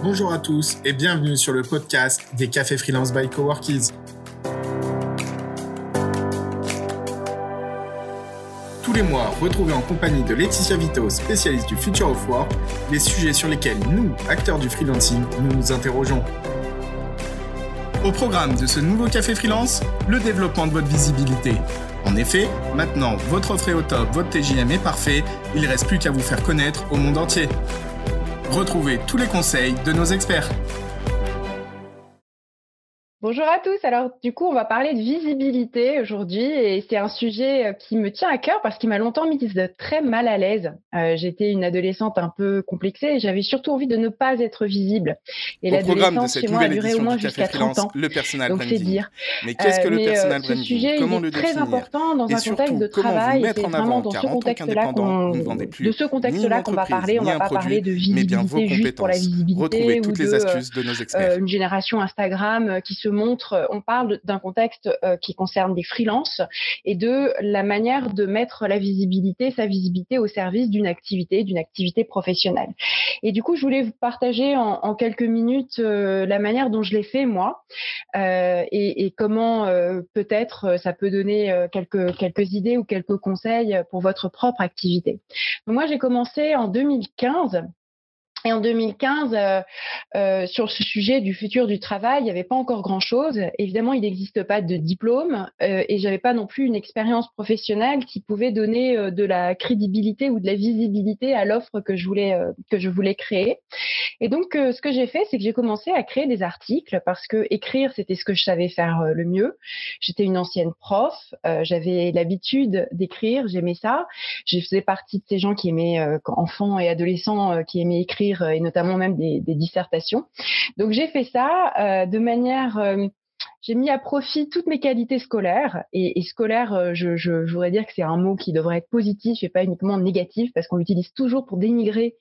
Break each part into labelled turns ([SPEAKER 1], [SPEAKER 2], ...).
[SPEAKER 1] Bonjour à tous et bienvenue sur le podcast des Cafés Freelance by Coworkies. Tous les mois, retrouvez en compagnie de Laetitia Vito, spécialiste du Future of Work, les sujets sur lesquels nous, acteurs du freelancing, nous nous interrogeons. Au programme de ce nouveau Café Freelance, le développement de votre visibilité. En effet, maintenant, votre offre est au top, votre TJM est parfait, il ne reste plus qu'à vous faire connaître au monde entier. Retrouvez tous les conseils de nos experts.
[SPEAKER 2] Bonjour à tous. Alors, du coup, on va parler de visibilité aujourd'hui et c'est un sujet euh, qui me tient à cœur parce qu'il m'a longtemps mis très mal à l'aise. Euh, J'étais une adolescente un peu complexée et j'avais surtout envie de ne pas être visible.
[SPEAKER 1] Et l'adolescence chez moi a duré au moins jusqu'à 30 ans. Le personal Donc, c'est dire. Mais qu'est-ce que le euh, personal branding
[SPEAKER 2] Ce sujet comment est très important dans un contexte de travail. C'est vraiment dans ce contexte-là qu'on, de ce contexte-là qu'on va parler. On ne va pas parler de visibilité juste pour la visibilité ou de une génération Instagram qui se montre, euh, on parle d'un contexte euh, qui concerne des freelances et de la manière de mettre la visibilité, sa visibilité au service d'une activité, d'une activité professionnelle. Et du coup, je voulais vous partager en, quelques minutes euh, la manière dont je l'ai fait moi et, comment peut-être ça peut donner quelques quelques idées ou quelques conseils pour votre propre activité. Moi, j'ai commencé en 2015 et en 2015, euh, euh, sur ce sujet du futur du travail, il n'y avait pas encore grand-chose. Évidemment, il n'existe pas de diplôme euh, et j'avais pas non plus une expérience professionnelle qui pouvait donner euh, de la crédibilité ou de la visibilité à l'offre que je voulais que je voulais créer. Et donc, ce que j'ai fait, c'est que j'ai commencé à créer des articles parce que écrire, c'était ce que je savais faire le mieux. J'étais une ancienne prof, j'avais l'habitude d'écrire, j'aimais ça. Je faisais partie de ces gens qui aimaient, enfants et adolescents, qui aimaient écrire euh, et notamment même des, dissertations. Donc j'ai fait ça euh, de manière euh, j'ai mis à profit toutes mes qualités scolaires et, et scolaire, euh, je, voudrais dire que c'est un mot qui devrait être positif et pas uniquement négatif parce qu'on l'utilise toujours pour dénigrer,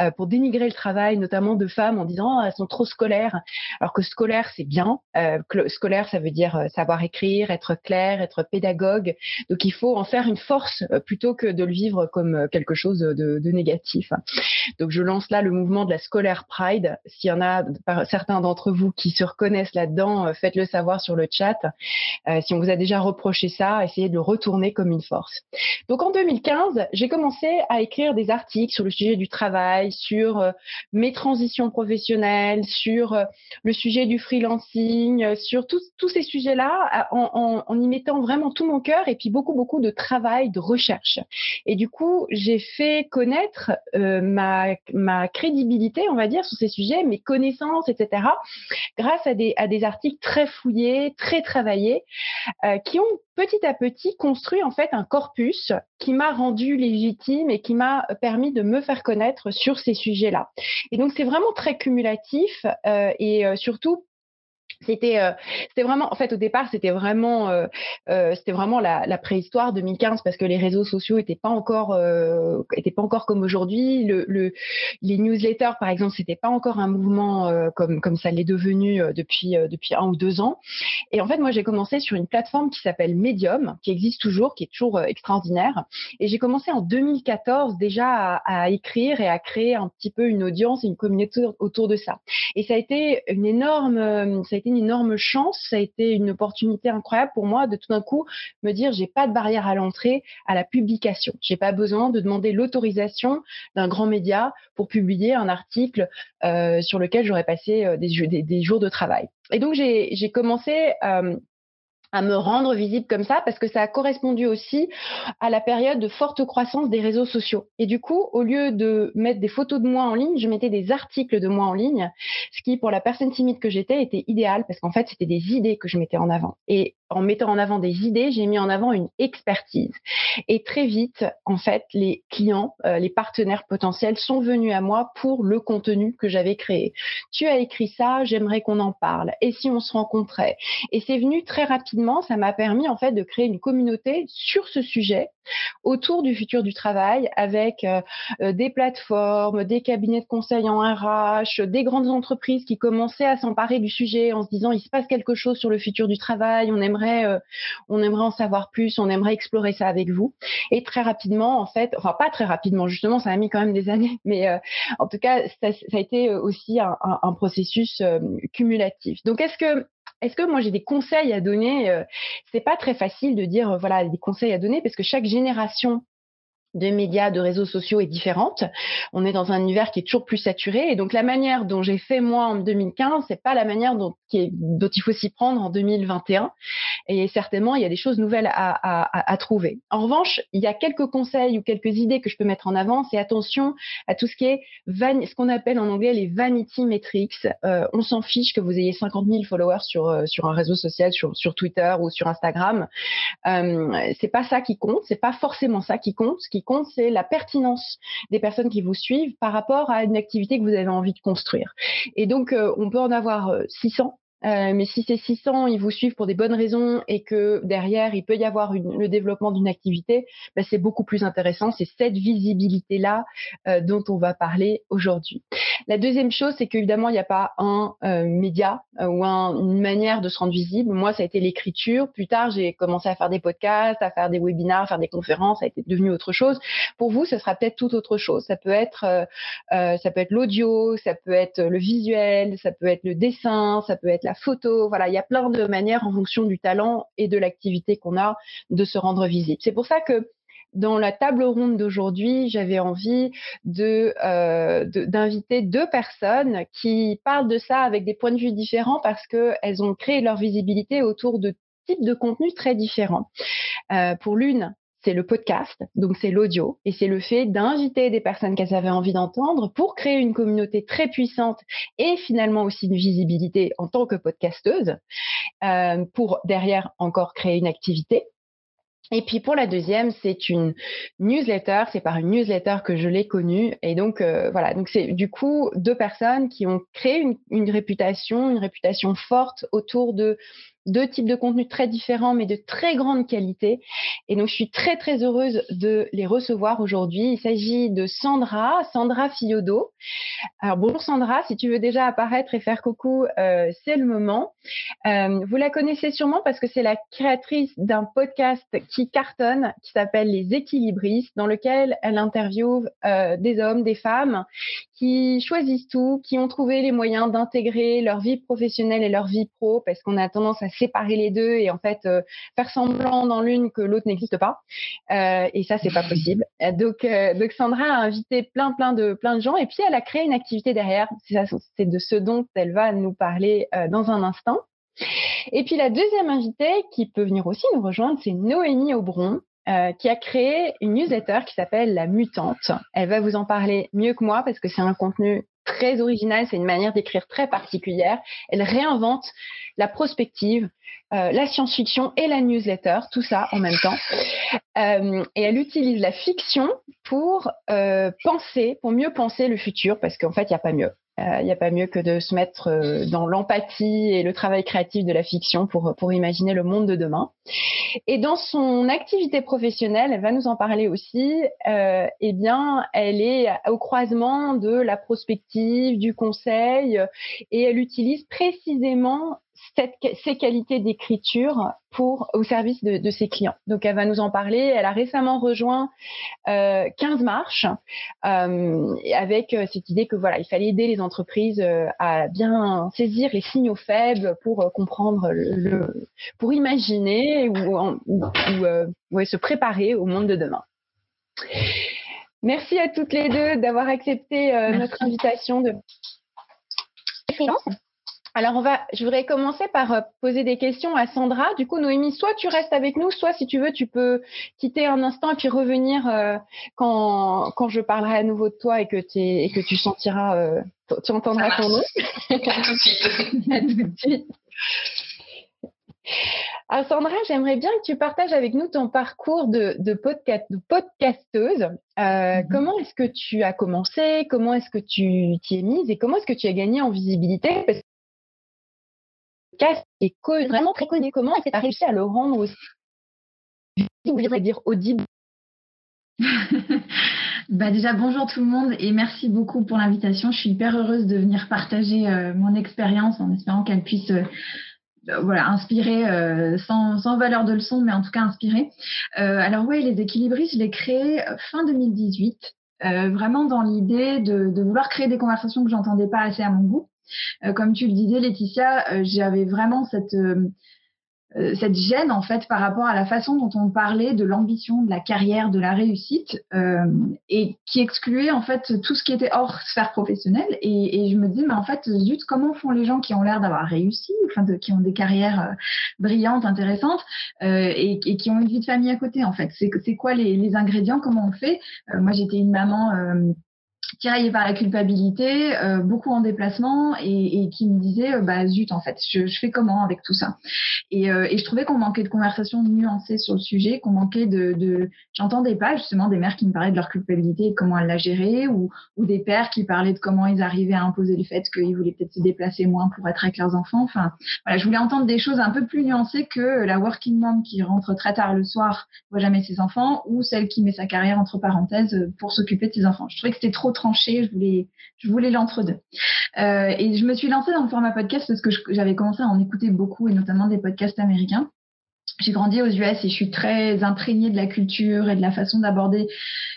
[SPEAKER 2] euh, pour dénigrer le travail, notamment de femmes en disant oh, elles sont trop scolaires, alors que scolaire c'est bien. Euh, scolaire ça veut dire savoir écrire, être clair, être pédagogue. Donc il faut en faire une force plutôt que de le vivre comme quelque chose de, de négatif. Donc je lance là le mouvement de la scolaire pride. S'il y en a certains d'entre vous qui se reconnaissent là-dedans, faites-le savoir sur le chat. Euh, si on vous a déjà reproché ça, essayez de le retourner comme une force. Donc en 2015, j'ai commencé à écrire des articles sur le sujet du travail, sur euh, mes transitions professionnelles, sur euh, le sujet du freelancing, sur tous ces sujets-là, en, en, y mettant vraiment tout mon cœur et puis beaucoup beaucoup de travail, de recherche. Et du coup, j'ai fait connaître ma, ma crédibilité, on va dire, sur ces sujets, mes connaissances, etc., grâce à des, à des articles très fouillés très travaillés, euh, qui ont petit à petit construit en fait un corpus qui m'a rendu légitime et qui m'a permis de me faire connaître sur ces sujets-là. Et donc c'est vraiment très cumulatif euh, et euh, surtout c'était euh, c'était vraiment en fait au départ c'était vraiment euh, euh, c'était vraiment la, préhistoire 2015 parce que les réseaux sociaux étaient pas encore étaient pas encore comme aujourd'hui. Le, le, les newsletters par exemple c'était pas encore un mouvement comme comme ça l'est devenu depuis depuis un ou deux ans. Et en fait moi j'ai commencé sur une plateforme qui s'appelle Medium qui existe toujours qui est toujours extraordinaire. Et j'ai commencé en 2014 déjà à, à, écrire et à créer un petit peu une audience et une communauté autour de ça. Et ça a été une énorme ça a été une énorme chance, ça a été une opportunité incroyable pour moi de tout d'un coup me dire j'ai pas de barrière à l'entrée à la publication. J'ai pas besoin de demander l'autorisation d'un grand média pour publier un article euh, sur lequel j'aurais passé euh, des, jours de travail. Et donc j'ai commencé euh, à me rendre visible comme ça parce que ça a correspondu aussi à la période de forte croissance des réseaux sociaux. Et du coup, au lieu de mettre des photos de moi en ligne, je mettais des articles de moi en ligne, ce qui pour la personne timide que j'étais était idéal parce qu'en fait, c'était des idées que je mettais en avant. Et en mettant en avant des idées, j'ai mis en avant une expertise. Et très vite, en fait, les clients, euh, les partenaires potentiels sont venus à moi pour le contenu que j'avais créé. Tu as écrit ça, j'aimerais qu'on en parle. Et si on se rencontrait? Et c'est venu très rapidement ça m'a permis en fait de créer une communauté sur ce sujet autour du futur du travail avec euh, euh, des plateformes, des cabinets de conseil en RH, des grandes entreprises qui commençaient à s'emparer du sujet en se disant il se passe quelque chose sur le futur du travail, on aimerait, euh, on aimerait en savoir plus, on aimerait explorer ça avec vous. Et très rapidement, en fait, enfin pas très rapidement, justement, ça a mis quand même des années, mais en tout cas, ça, a été aussi un processus cumulatif. Donc, est-ce que est-ce que moi j'ai des conseils à donner euh, C'est pas très facile de dire voilà des conseils à donner parce que chaque génération de médias, de réseaux sociaux est différente. On est dans un univers qui est toujours plus saturé et donc la manière dont j'ai fait moi en 2015, c'est pas la manière dont, il faut s'y prendre en 2021. Et certainement, il y a des choses nouvelles à, trouver. En revanche, il y a quelques conseils ou quelques idées que je peux mettre en avant. C'est attention à tout ce qui est ce qu'on appelle en anglais les vanity metrics. Euh, on s'en fiche que vous ayez 50 000 followers sur euh, sur un réseau social, sur, sur Twitter ou sur Instagram. Euh, c'est pas ça qui compte. C'est pas forcément ça qui compte. Ce qui compte, c'est la pertinence des personnes qui vous suivent par rapport à une activité que vous avez envie de construire. Et donc, euh, on peut en avoir 600 euh, mais si ces 600, ils vous suivent pour des bonnes raisons et que derrière, il peut y avoir le développement d'une activité, ben, c'est beaucoup plus intéressant. C'est cette visibilité-là euh, dont on va parler aujourd'hui. La deuxième chose, c'est qu'évidemment, il n'y a pas un euh, média ou une manière de se rendre visible. Moi, ça a été l'écriture. Plus tard, j'ai commencé à faire des podcasts, à faire des webinars, à faire des conférences. Ça a été devenu autre chose. Pour vous, ce sera peut-être tout autre chose. Ça peut être, ça peut être l'audio, ça peut être le visuel, ça peut être le dessin, ça peut être la photo. Voilà, il y a plein de manières en fonction du talent et de l'activité qu'on a de se rendre visible. C'est pour ça que dans la table ronde d'aujourd'hui, j'avais envie euh, d'inviter deux personnes qui parlent de ça avec des points de vue différents parce qu'elles ont créé leur visibilité autour de types de contenus très différents. Euh, pour l'une, c'est le podcast, donc c'est l'audio, et c'est le fait d'inviter des personnes qu'elles avaient envie d'entendre pour créer une communauté très puissante et finalement aussi une visibilité en tant que podcasteuse, euh, pour derrière encore créer une activité. Et puis pour la deuxième, c'est une newsletter. C'est par une newsletter que je l'ai connue. Et donc euh, voilà, donc c'est du coup deux personnes qui ont créé une, une réputation, une réputation forte autour de deux types de contenus très différents, mais de très grande qualité. Et donc, je suis très, très heureuse de les recevoir aujourd'hui. Il s'agit de Sandra, Sandra Fiodo. Alors, bonjour Sandra, si tu veux déjà apparaître et faire coucou, euh, c'est le moment. Euh, vous la connaissez sûrement parce que c'est la créatrice d'un podcast qui cartonne, qui s'appelle Les Équilibristes, dans lequel elle interviewe euh, des hommes, des femmes qui choisissent tout, qui ont trouvé les moyens d'intégrer leur vie professionnelle et leur vie pro, parce qu'on a tendance à séparer les deux et en fait euh, faire semblant dans l'une que l'autre n'existe pas. Euh, et ça, c'est pas possible. Donc, euh, donc Sandra a invité plein, plein de, plein de gens et puis elle a créé une activité derrière. C'est de ce dont elle va nous parler dans un instant. Et puis la deuxième invitée qui peut venir aussi nous rejoindre, c'est Noémie Aubron. Qui a créé une newsletter qui s'appelle La Mutante. Elle va vous en parler mieux que moi parce que c'est un contenu très original, c'est une manière d'écrire très particulière. Elle réinvente la prospective, euh, la science-fiction et la newsletter, tout ça en même temps. Euh, et elle utilise la fiction pour euh, penser, pour mieux penser le futur, parce qu'en fait, il n'y a pas mieux. Il n'y a pas mieux que de se mettre dans l'empathie et le travail créatif de la fiction pour, pour imaginer le monde de demain. Et dans son activité professionnelle, elle va nous en parler aussi, euh, eh bien, elle est au croisement de la prospective, du conseil, et elle utilise précisément ces qualités d'écriture pour au service de, ses clients. Donc elle va nous en parler. Elle a récemment rejoint euh, 15 marches euh, avec euh, cette idée que voilà, il fallait aider les entreprises euh, à bien saisir les signaux faibles pour euh, comprendre le, pour imaginer ou, ou, ou se préparer au monde de demain. Merci à toutes les deux d'avoir accepté notre invitation de freelance. Alors, on va, je voudrais commencer par euh, poser des questions à Sandra. Du coup, Noémie, soit tu restes avec nous, soit si tu veux, tu peux quitter un instant et puis revenir euh, quand, quand je parlerai à nouveau de toi et que, et que tu sentiras, euh, tu entendras ton nom.
[SPEAKER 3] à tout de suite. à tout de suite.
[SPEAKER 2] Alors Sandra, j'aimerais bien que tu partages avec nous ton parcours de, de, podcast, de podcasteuse. Euh, mhm. Comment est-ce que tu as commencé? Comment est-ce que tu t'y es mise? Et comment est-ce que tu as gagné en visibilité? Podcast est vraiment très connu. Comment est-ce que tu as réussi à le rendre aussi, dire, audible
[SPEAKER 4] bah déjà bonjour tout le monde et merci beaucoup pour l'invitation. Je suis hyper heureuse de venir partager euh, mon expérience en espérant qu'elle puisse euh, voilà, inspirer euh, sans, sans, valeur de leçon, mais en tout cas inspirer. alors oui, les équilibristes, je l'ai créé fin 2018, vraiment dans l'idée de, de, vouloir créer des conversations que j'entendais pas assez à mon goût. Comme tu le disais, Laetitia, j'avais vraiment cette euh, cette gêne en fait par rapport à la façon dont on parlait de l'ambition, de la carrière, de la réussite, euh, et qui excluait en fait tout ce qui était hors sphère professionnelle. Et, je me disais, mais en fait, zut, comment font les gens qui ont l'air d'avoir réussi, qui ont des carrières euh, brillantes, intéressantes, euh, et, qui ont une vie de famille à côté en fait? C'est quoi les ingrédients? Comment on fait? Moi, j'étais une maman tiraillé par la culpabilité, euh, beaucoup en déplacement et, et qui me disait euh, bah zut en fait je, je, fais comment avec tout ça? Et, euh, et je trouvais qu'on manquait de conversations nuancées sur le sujet, qu'on manquait de, de... j'entendais pas justement des mères qui me parlaient de leur culpabilité et comment elles la géraient ou, ou des pères qui parlaient de comment ils arrivaient à imposer le fait qu'ils voulaient peut-être se déplacer moins pour être avec leurs enfants. Enfin voilà, je voulais entendre des choses un peu plus nuancées que la working mom qui rentre très tard le soir, voit jamais ses enfants ou celle qui met sa carrière entre parenthèses pour s'occuper de ses enfants. Je trouvais que c'était trop tranché, je voulais, je voulais l'entre-deux. Euh, et je me suis lancée dans le format podcast parce que j'avais commencé à en écouter beaucoup et notamment des podcasts américains j'ai grandi aux US et je suis très imprégnée de la culture et de la façon d'aborder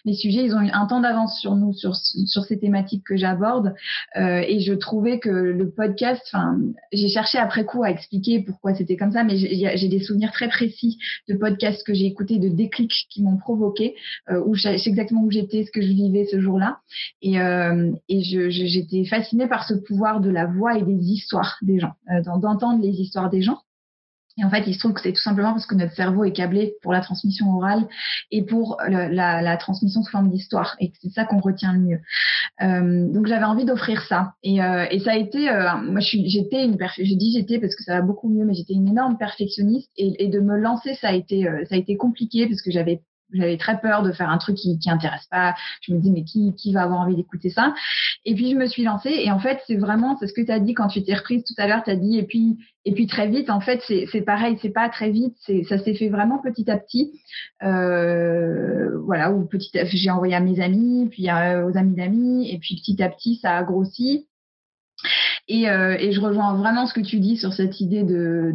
[SPEAKER 4] les sujets. Ils ont eu un temps d'avance sur nous, sur, sur ces thématiques que j'aborde. Euh, et je trouvais que le podcast, enfin, j'ai cherché après coup à expliquer pourquoi c'était comme ça, mais j'ai des souvenirs très précis de podcasts que j'ai écoutés, de déclics qui m'ont provoqué, euh, où je sais exactement où j'étais, ce que je vivais ce jour-là. Et, euh, et j'étais fascinée par ce pouvoir de la voix et des histoires des gens, euh, d'entendre les histoires des gens. Et en fait, il se trouve que c'est tout simplement parce que notre cerveau est câblé pour la transmission orale et pour la, transmission sous forme d'histoire. Et c'est ça qu'on retient le mieux. Euh, donc j'avais envie d'offrir ça. Et, euh, ça a été, euh, moi j'étais une, je dis j'étais parce que ça va beaucoup mieux, mais j'étais une énorme perfectionniste. Et, et, de me lancer, ça a été, euh, ça a été compliqué parce que j'avais j'avais très peur de faire un truc qui qui intéresse pas. Je me dis mais qui qui va avoir envie d'écouter ça? Et puis je me suis lancée et en fait c'est vraiment c'est ce que tu as dit quand tu t'es reprise tout à l'heure. Tu as dit et puis et puis très vite en fait c'est pareil c'est pas très vite ça s'est fait vraiment petit à petit. Euh, voilà ou petit j'ai envoyé à mes amis puis aux amis d'amis et puis petit à petit ça a grossi. Et, euh, et, je rejoins vraiment ce que tu dis sur cette idée de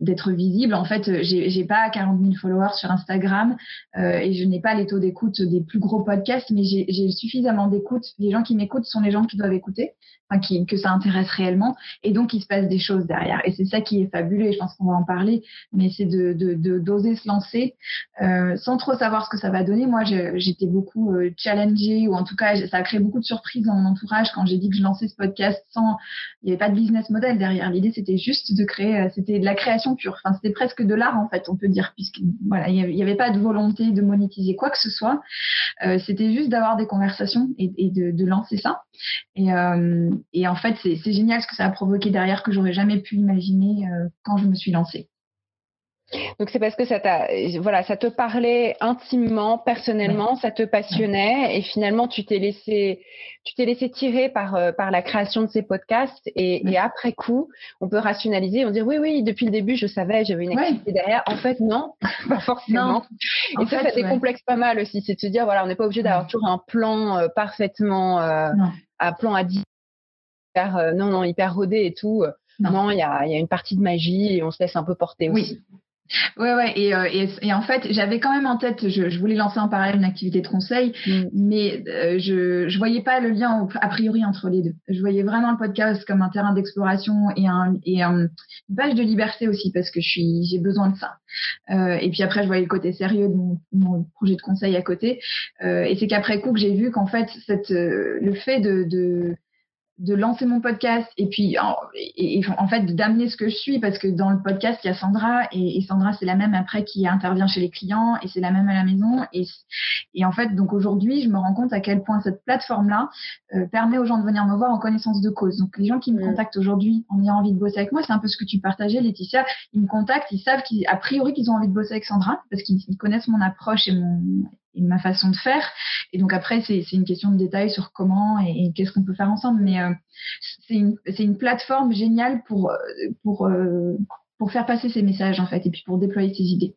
[SPEAKER 4] d'être visible. En fait, j'ai j'ai pas 40 000 followers sur Instagram euh, et je n'ai pas les taux d'écoute des plus gros podcasts, mais j'ai suffisamment d'écoute. Les gens qui m'écoutent sont les gens qui doivent écouter que ça intéresse réellement. Et donc, il se passe des choses derrière. Et c'est ça qui est fabuleux, et je pense qu'on va en parler, mais c'est de d'oser se lancer euh, sans trop savoir ce que ça va donner. Moi, j'étais beaucoup euh, challengée, ou en tout cas, ça a créé beaucoup de surprises dans mon entourage quand j'ai dit que je lançais ce podcast sans... Il n'y avait pas de business model derrière. L'idée, c'était juste de créer... Euh, c'était de la création pure. Enfin, c'était presque de l'art, en fait, on peut dire, puisque voilà, il n'y avait, pas de volonté de monétiser quoi que ce soit. C'était juste d'avoir des conversations et, de, lancer ça. Et, et en fait, c'est génial ce que ça a provoqué derrière que j'aurais jamais pu imaginer euh, quand je me suis lancée.
[SPEAKER 2] Donc c'est parce que ça t'a, voilà, ça te parlait intimement, personnellement, ça te passionnait et finalement tu t'es laissé, tu t'es laissé tirer par euh, par la création de ces podcasts et, et, après coup, on peut rationaliser, on dit oui oui, depuis le début je savais, j'avais une activité derrière. En fait non, pas forcément. Et ça, ça décomplexe pas mal aussi, c'est de se dire voilà, on n'est pas obligé d'avoir toujours un plan euh, parfaitement, un plan à 10 hyper, euh, non, non, hyper rodé et tout. Non, il y a, y a, une partie de magie et on se laisse un peu porter aussi.
[SPEAKER 4] Ouais, ouais, et, euh, et, et, en fait, j'avais quand même en tête, je, je, voulais lancer en parallèle une activité de conseil, mm. mais euh, je je voyais pas le lien a priori entre les deux. Je voyais vraiment le podcast comme un terrain d'exploration et un et un, une page de liberté aussi parce que je suis j'ai besoin de ça. Euh, et puis après, je voyais le côté sérieux de mon, mon projet de conseil à côté. Euh, et c'est qu'après coup que j'ai vu qu'en fait, cette le fait de, de de lancer mon podcast et puis en, et, en fait d'amener ce que je suis parce que dans le podcast il y a Sandra et, et Sandra c'est la même après qui intervient chez les clients et c'est la même à la maison et, et en fait donc aujourd'hui je me rends compte à quel point cette plateforme là euh, permet aux gens de venir me voir en connaissance de cause donc les gens qui me mm. contactent aujourd'hui en ayant envie de bosser avec moi c'est un peu ce que tu partageais Laetitia ils me contactent ils savent qu'a priori qu'ils ont envie de bosser avec Sandra parce qu'ils connaissent mon approche et mon ma façon de faire. Et donc après, c'est une question de détail sur comment et, qu'est-ce qu'on peut faire ensemble. Mais c'est une, une, plateforme géniale pour, pour, pour faire passer ces messages en fait et puis pour déployer ces idées.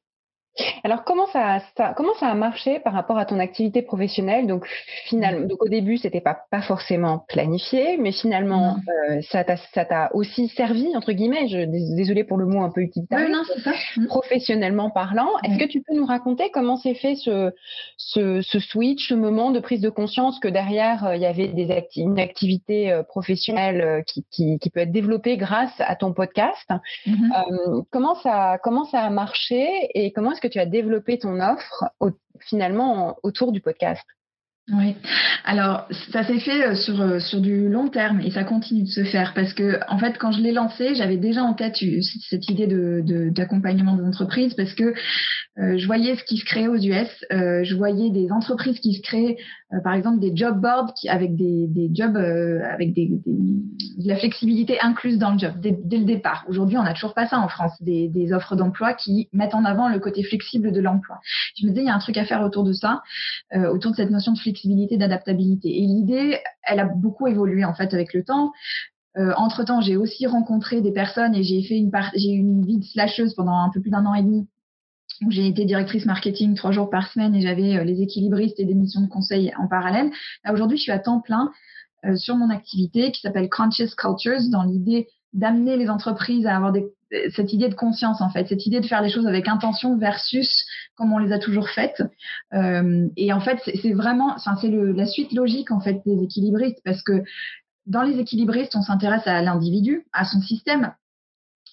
[SPEAKER 2] Alors comment ça, comment ça a marché par rapport à ton activité professionnelle? Donc finalement, mmh. donc au début c'était pas pas forcément planifié, mais finalement euh, ça t'a aussi servi entre guillemets? Je désolée pour le mot un peu utilitaire.
[SPEAKER 4] non, c'est ça. Mmh.
[SPEAKER 2] Professionnellement parlant, est-ce que tu peux nous raconter comment s'est fait ce, ce, ce switch, ce moment de prise de conscience que derrière euh, il y avait des une activité euh, professionnelle qui, qui, qui, peut être développée grâce à ton podcast? Mmh comment ça comment ça a marché et comment est-ce que tu as développé ton offre finalement autour du podcast?
[SPEAKER 4] Oui, alors ça s'est fait euh, sur, euh, sur du long terme et ça continue de se faire parce que en fait quand je l'ai lancé j'avais déjà en tête cette idée de d'accompagnement des entreprises parce que euh, je voyais ce qui se créait aux US, je voyais des entreprises qui se créaient par exemple des job boards avec des, des jobs avec des, de la flexibilité incluse dans le job dès, dès le départ. Aujourd'hui on n'a toujours pas ça en France, des, des offres d'emploi qui mettent en avant le côté flexible de l'emploi. Je me disais il y a un truc à faire autour de ça, autour de cette notion de flexibilité flexibilité, d'adaptabilité. Et l'idée, elle a beaucoup évolué en fait avec le temps. Euh, entre temps, j'ai aussi rencontré des personnes et j'ai fait une j'ai eu une vie de slasheuse pendant un peu plus d'un an et demi où j'ai été directrice marketing trois jours par semaine et j'avais euh, les équilibristes et des missions de conseil en parallèle. Aujourd'hui, je suis à temps plein euh, sur mon activité qui s'appelle Conscious Cultures dans l'idée d'amener les entreprises à avoir des, cette idée de conscience en fait, cette idée de faire les choses avec intention versus comme on les a toujours faites. Euh, et en fait, c'est vraiment, enfin, c'est la suite logique en fait des équilibristes parce que dans les équilibristes, on s'intéresse à l'individu, à son système,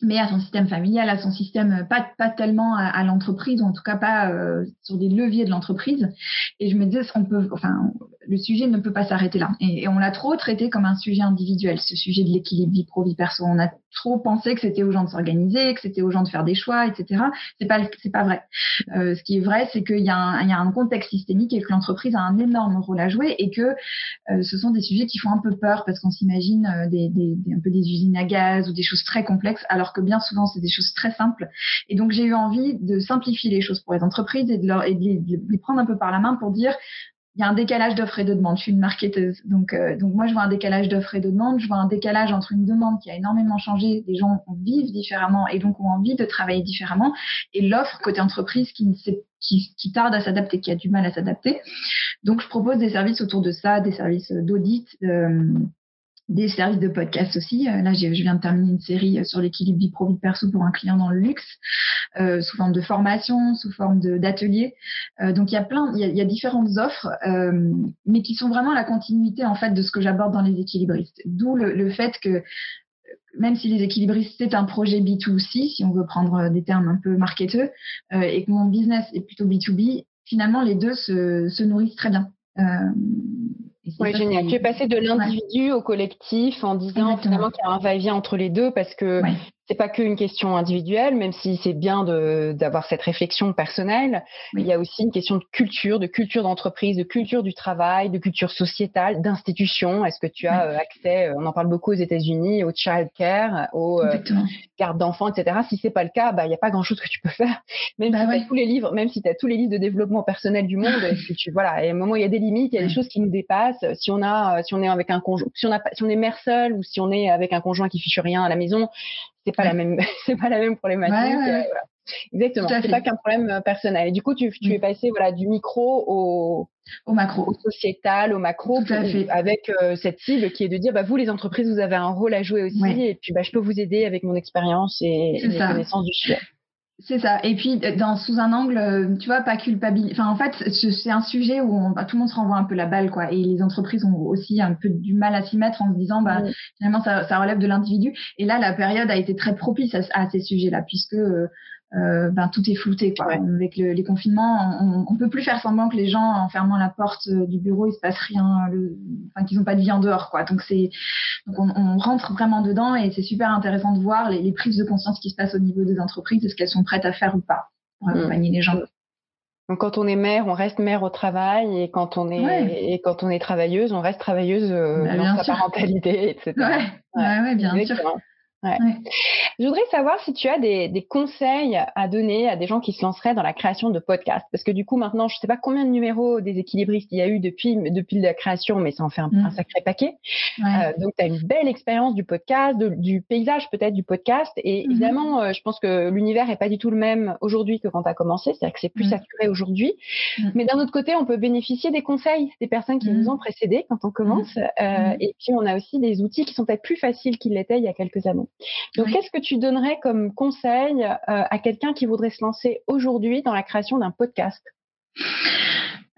[SPEAKER 4] mais à son système familial, à son système, pas, tellement à, l'entreprise, ou en tout cas pas euh, sur des leviers de l'entreprise. Et je me disais, on peut, enfin, le sujet ne peut pas s'arrêter là. Et, on l'a trop traité comme un sujet individuel, ce sujet de l'équilibre vie pro vie perso. On a trop pensé que c'était aux gens de s'organiser, que c'était aux gens de faire des choix, etc. C'est pas c'est pas vrai. Euh, ce qui est vrai, c'est qu'il y, a un, contexte systémique et que l'entreprise a un énorme rôle à jouer et que euh, ce sont des sujets qui font un peu peur parce qu'on s'imagine euh, un peu des usines à gaz ou des choses très complexes, alors que bien souvent c'est des choses très simples. Et donc j'ai eu envie de simplifier les choses pour les entreprises et de les prendre un peu par la main pour dire il y a un décalage d'offres et de demandes. Je suis une marketeuse. Donc, euh, donc moi, je vois un décalage d'offres et de demandes. Je vois un décalage entre une demande qui a énormément changé. Les gens vivent différemment et donc ont envie de travailler différemment. Et l'offre côté entreprise qui, qui, qui tarde à s'adapter, qui a du mal à s'adapter. Donc, je propose des services autour de ça, des services d'audit. Euh, des services de podcast aussi. Euh, là, je viens de terminer une série euh, sur l'équilibre vie pro perso pour un client dans le luxe, euh, sous forme de formation, sous forme d'atelier. Donc il y a plein, il y a, différentes offres, mais qui sont vraiment la continuité en fait de ce que j'aborde dans les équilibristes. D'où le, fait que même si les équilibristes c'est un projet B2C, si on veut prendre des termes un peu marketeux, et que mon business est plutôt B2B, finalement les deux se nourrissent très bien.
[SPEAKER 2] Oui, génial. Tu es passé de l'individu au collectif en disant finalement qu'il y a un va-et-vient entre les deux parce que c'est pas qu'une question individuelle, même si c'est bien d'avoir cette réflexion personnelle. Il y a aussi une question de culture, de culture d'entreprise, de culture du travail, de culture sociétale, d'institution. Est-ce que tu as euh, accès, euh, on en parle beaucoup aux États-Unis, au child care, aux euh, gardes d'enfants, etc. Si c'est pas le cas, bah il y a pas grand-chose que tu peux faire. Même bah si tu as tous les livres, même si tu as tous les livres de développement personnel du monde, que tu voilà, et à un moment il y a des limites, il y a des choses qui nous dépassent. Si on a, si on est avec un conjoint, si on a, si on est mère seule ou si on est avec un conjoint qui fiche rien à la maison, c'est pas la même c'est pas la même problématique euh, exactement c'est pas qu'un problème euh, personnel. Et du coup tu, tu mm. es passé voilà du micro au
[SPEAKER 4] au macro.
[SPEAKER 2] au sociétal au macro avec euh, cette cible qui est de dire bah vous les entreprises vous avez un rôle à jouer aussi et puis bah je peux vous aider avec mon expérience et, et mes connaissances du sujet
[SPEAKER 4] c'est ça. Et puis, dans, sous un angle, euh, tu vois, pas culpabiliser. Enfin, en fait, c'est un sujet où on, bah, tout le monde se renvoie un peu la balle, quoi. Et les entreprises ont aussi un peu du mal à s'y mettre en se disant, bah, finalement, ça, ça relève de l'individu. Et là, la période a été très propice à, à ces sujets-là, puisque euh, euh, ben, tout est flouté. Quoi. Avec le, les confinements, on, on peut plus faire semblant que les gens, en fermant la porte euh, du bureau, il se passe rien, le, enfin, qu'ils n'ont pas de vie en dehors. Quoi. Donc, c'est, donc on, on, rentre vraiment dedans et c'est super intéressant de voir les, les, prises de conscience qui se passent au niveau des entreprises, est-ce qu'elles sont prêtes à faire ou pas pour mm. accompagner les gens.
[SPEAKER 2] Donc quand on est mère, on reste mère au travail et quand on est et quand on est travailleuse, on reste travailleuse euh, bah, dans sa parentalité, etc.
[SPEAKER 4] Ouais, ouais, bien sûr.
[SPEAKER 2] Je voudrais savoir si tu as des, conseils à donner à des gens qui se lanceraient dans la création de podcasts. Parce que du coup, maintenant, je ne sais pas combien de numéros des équilibristes il y a eu depuis, depuis la création, mais ça en fait un, mm. sacré paquet. Euh, donc, tu as une belle expérience du podcast, du paysage peut-être du podcast. Et mm-hmm. évidemment, euh, je pense que l'univers n'est pas du tout le même aujourd'hui que quand tu as commencé. C'est-à-dire que c'est plus mm. saturé aujourd'hui. Mm. Mais d'un autre côté, on peut bénéficier des conseils des personnes qui nous ont précédés quand on commence. Euh, et puis, on a aussi des outils qui sont peut-être plus faciles qu'ils l'étaient il y a quelques années. Donc, qu'est-ce que tu donnerais comme conseil euh, à quelqu'un qui voudrait se lancer aujourd'hui dans la création d'un podcast?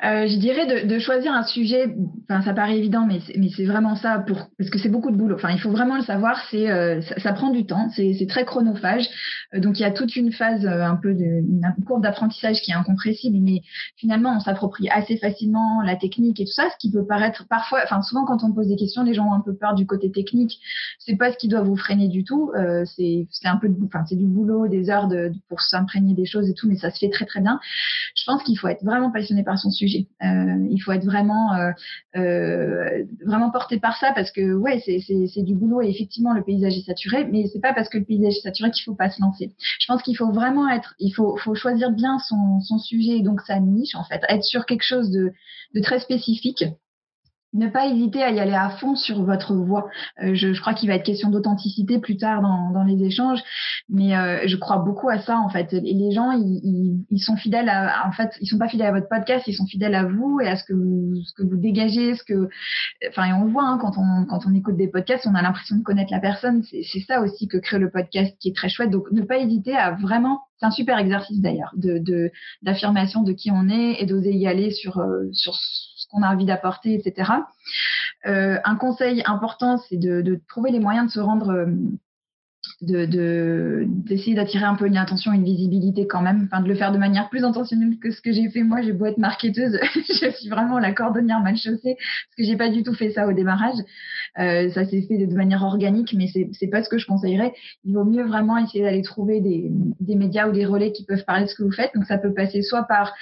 [SPEAKER 4] Euh, je dirais de, choisir un sujet. Enfin, ça paraît évident, mais c'est, vraiment ça parce que c'est beaucoup de boulot. Enfin, il faut vraiment le savoir. C'est euh, ça, prend du temps. C'est, très chronophage. Euh, donc il y a toute une phase un peu de une courbe d'apprentissage qui est incompressible, mais finalement on s'approprie assez facilement la technique et tout ça, ce qui peut paraître parfois. Enfin, souvent quand on pose des questions, les gens ont un peu peur du côté technique. C'est pas ce qui doit vous freiner du tout. c'est c'est un peu enfin c'est du boulot, des heures pour s'imprégner des choses et tout, mais ça se fait très très bien. Je pense qu'il faut être vraiment passionné par son sujet euh, il faut être vraiment euh, euh, vraiment porté par ça parce que ouais, c'est du boulot et effectivement le paysage est saturé, mais c'est pas parce que le paysage est saturé qu'il faut pas se lancer. Je pense qu'il faut vraiment être, il faut, choisir bien son, sujet et donc sa niche en fait, être sur quelque chose de très spécifique ne pas hésiter à y aller à fond sur votre voix. Euh, je, je, crois qu'il va être question d'authenticité plus tard dans, dans, les échanges, mais euh, je crois beaucoup à ça en fait. Et les gens, ils, ils, sont fidèles à, en fait, ils sont pas fidèles à votre podcast, ils sont fidèles à vous et à ce que vous, ce que vous dégagez, ce que, enfin, et on voit hein, quand on quand on écoute des podcasts, on a l'impression de connaître la personne. C'est ça aussi que crée le podcast, qui est très chouette. Donc, ne pas hésiter à vraiment c'est un super exercice d'ailleurs de d'affirmation de, qui on est et d'oser y aller sur euh, sur a envie d'apporter, etc. Euh, un conseil important, c'est de, trouver les moyens de se rendre, euh, de d'essayer d'attirer un peu une attention, une visibilité quand même, enfin de le faire de manière plus intentionnelle que ce que j'ai fait moi. J'ai beau être marketeuse, je suis vraiment la cordonnière mal chaussée parce que j'ai pas du tout fait ça au démarrage. Euh, ça s'est fait de, manière organique, mais c'est c'est pas ce que je conseillerais. Il vaut mieux vraiment essayer d'aller trouver des médias ou des relais qui peuvent parler de ce que vous faites. Donc ça peut passer soit par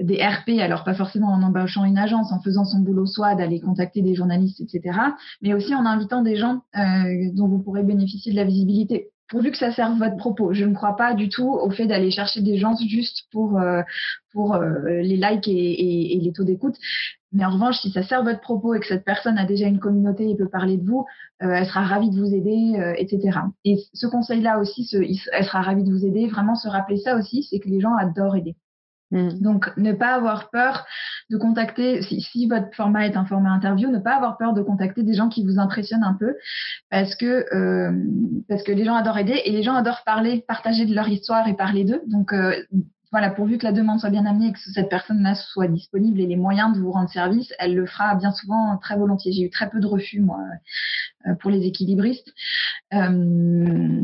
[SPEAKER 4] des RP, alors pas forcément en embauchant une agence, en faisant son boulot soit d'aller contacter des journalistes, etc., mais aussi en invitant des gens euh, dont vous pourrez bénéficier de la visibilité pourvu que ça serve votre propos. Je ne crois pas du tout au fait d'aller chercher des gens juste pour euh, euh, les likes et, les taux d'écoute. Mais en revanche, si ça sert votre propos et que cette personne a déjà une communauté et peut parler de vous, elle sera ravie de vous aider, etc. Et ce conseil-là aussi, elle sera ravie de vous aider. Vraiment se rappeler ça aussi, c'est que les gens adorent aider. Mm. Donc, ne pas avoir peur de contacter, si, votre format est un format interview, ne pas avoir peur de contacter des gens qui vous impressionnent un peu, parce que euh, parce que les gens adorent aider et les gens adorent parler, partager de leur histoire et parler d'eux. Euh, voilà, pourvu que la demande soit bien amenée et que cette personne-là soit disponible et les moyens de vous rendre service, elle le fera bien souvent très volontiers. J'ai eu très peu de refus, moi, euh, pour les équilibristes. Euh,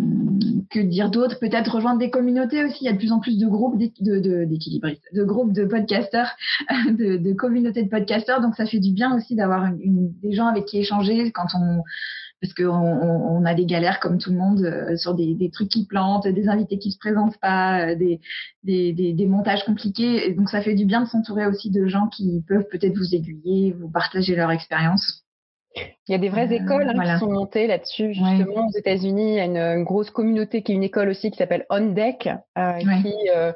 [SPEAKER 4] que dire d'autre? Peut-être rejoindre des communautés aussi. Il y a de plus en plus de groupes d'équilibristes, de, groupes de podcasteurs, de, de communautés de podcasteurs. Donc, ça fait du bien aussi d'avoir des gens avec qui échanger quand on parce qu'on on, a des galères comme tout le monde euh, sur des, des, trucs qui plantent, des invités qui se présentent pas, euh, des, montages compliqués. Donc ça fait du bien de s'entourer aussi de gens qui peuvent peut-être vous aiguiller, vous partager leur expérience.
[SPEAKER 2] Il y a des vraies euh, écoles hein, qui sont montées là-dessus. Justement, aux États-Unis, il y a une, grosse communauté qui est une école aussi qui s'appelle On Deck, euh, qui, euh,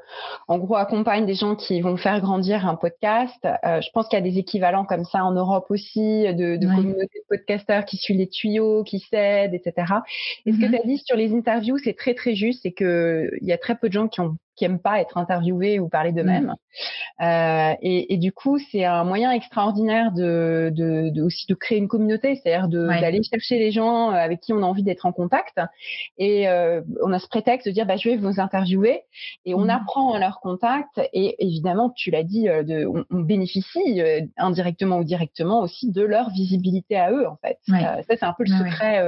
[SPEAKER 2] en gros, accompagne des gens qui vont faire grandir un podcast. je pense qu'il y a des équivalents comme ça en Europe aussi, de, de communautés de podcasteurs qui suivent les tuyaux, qui s'aident, etc. Et ce que mm-hmm. tu as dit sur les interviews, c'est très, très juste. C'est qu'il y a très peu de gens qui ont qui aiment pas être interviewés ou parler d'eux-mêmes. Mm. Euh, et, et, du coup, c'est un moyen extraordinaire de, de, de, aussi de créer une communauté, c'est-à-dire d'aller chercher les gens euh, avec qui on a envie d'être en contact. Et euh, on a ce prétexte de dire, bah, je vais vous interviewer, et on mm. apprend à leur contact. Et évidemment, tu l'as dit, de, on, on, bénéficie indirectement ou directement aussi de leur visibilité à eux, en fait. ça, c'est un peu le secret,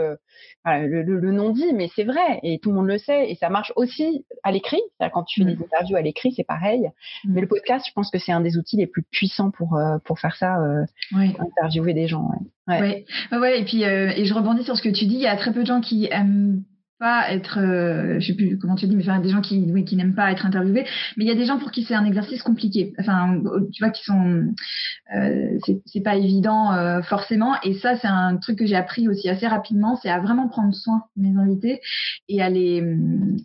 [SPEAKER 2] le, le, le non-dit, mais c'est vrai, et tout le monde le sait. Et ça marche aussi à l'écrit, quand tu des mm. interviews à l'écrit, c'est pareil. Mm. Mais le podcast, je pense que c'est un des outils les plus puissants pour, euh, pour faire ça, euh, interviewer des gens.
[SPEAKER 4] Ouais. Ouais. ouais. et puis euh, et je rebondis sur ce que tu dis. Il y a très peu de gens qui aiment pas être, euh, je sais plus comment tu dis, mais des gens qui, oui, qui n'aiment pas être interviewés, mais il y a des gens pour qui c'est un exercice compliqué. Enfin, tu vois, qui sont, euh, c'est pas évident euh, forcément. Et ça, c'est un truc que j'ai appris aussi assez rapidement, c'est à vraiment prendre soin de mes invités et à les,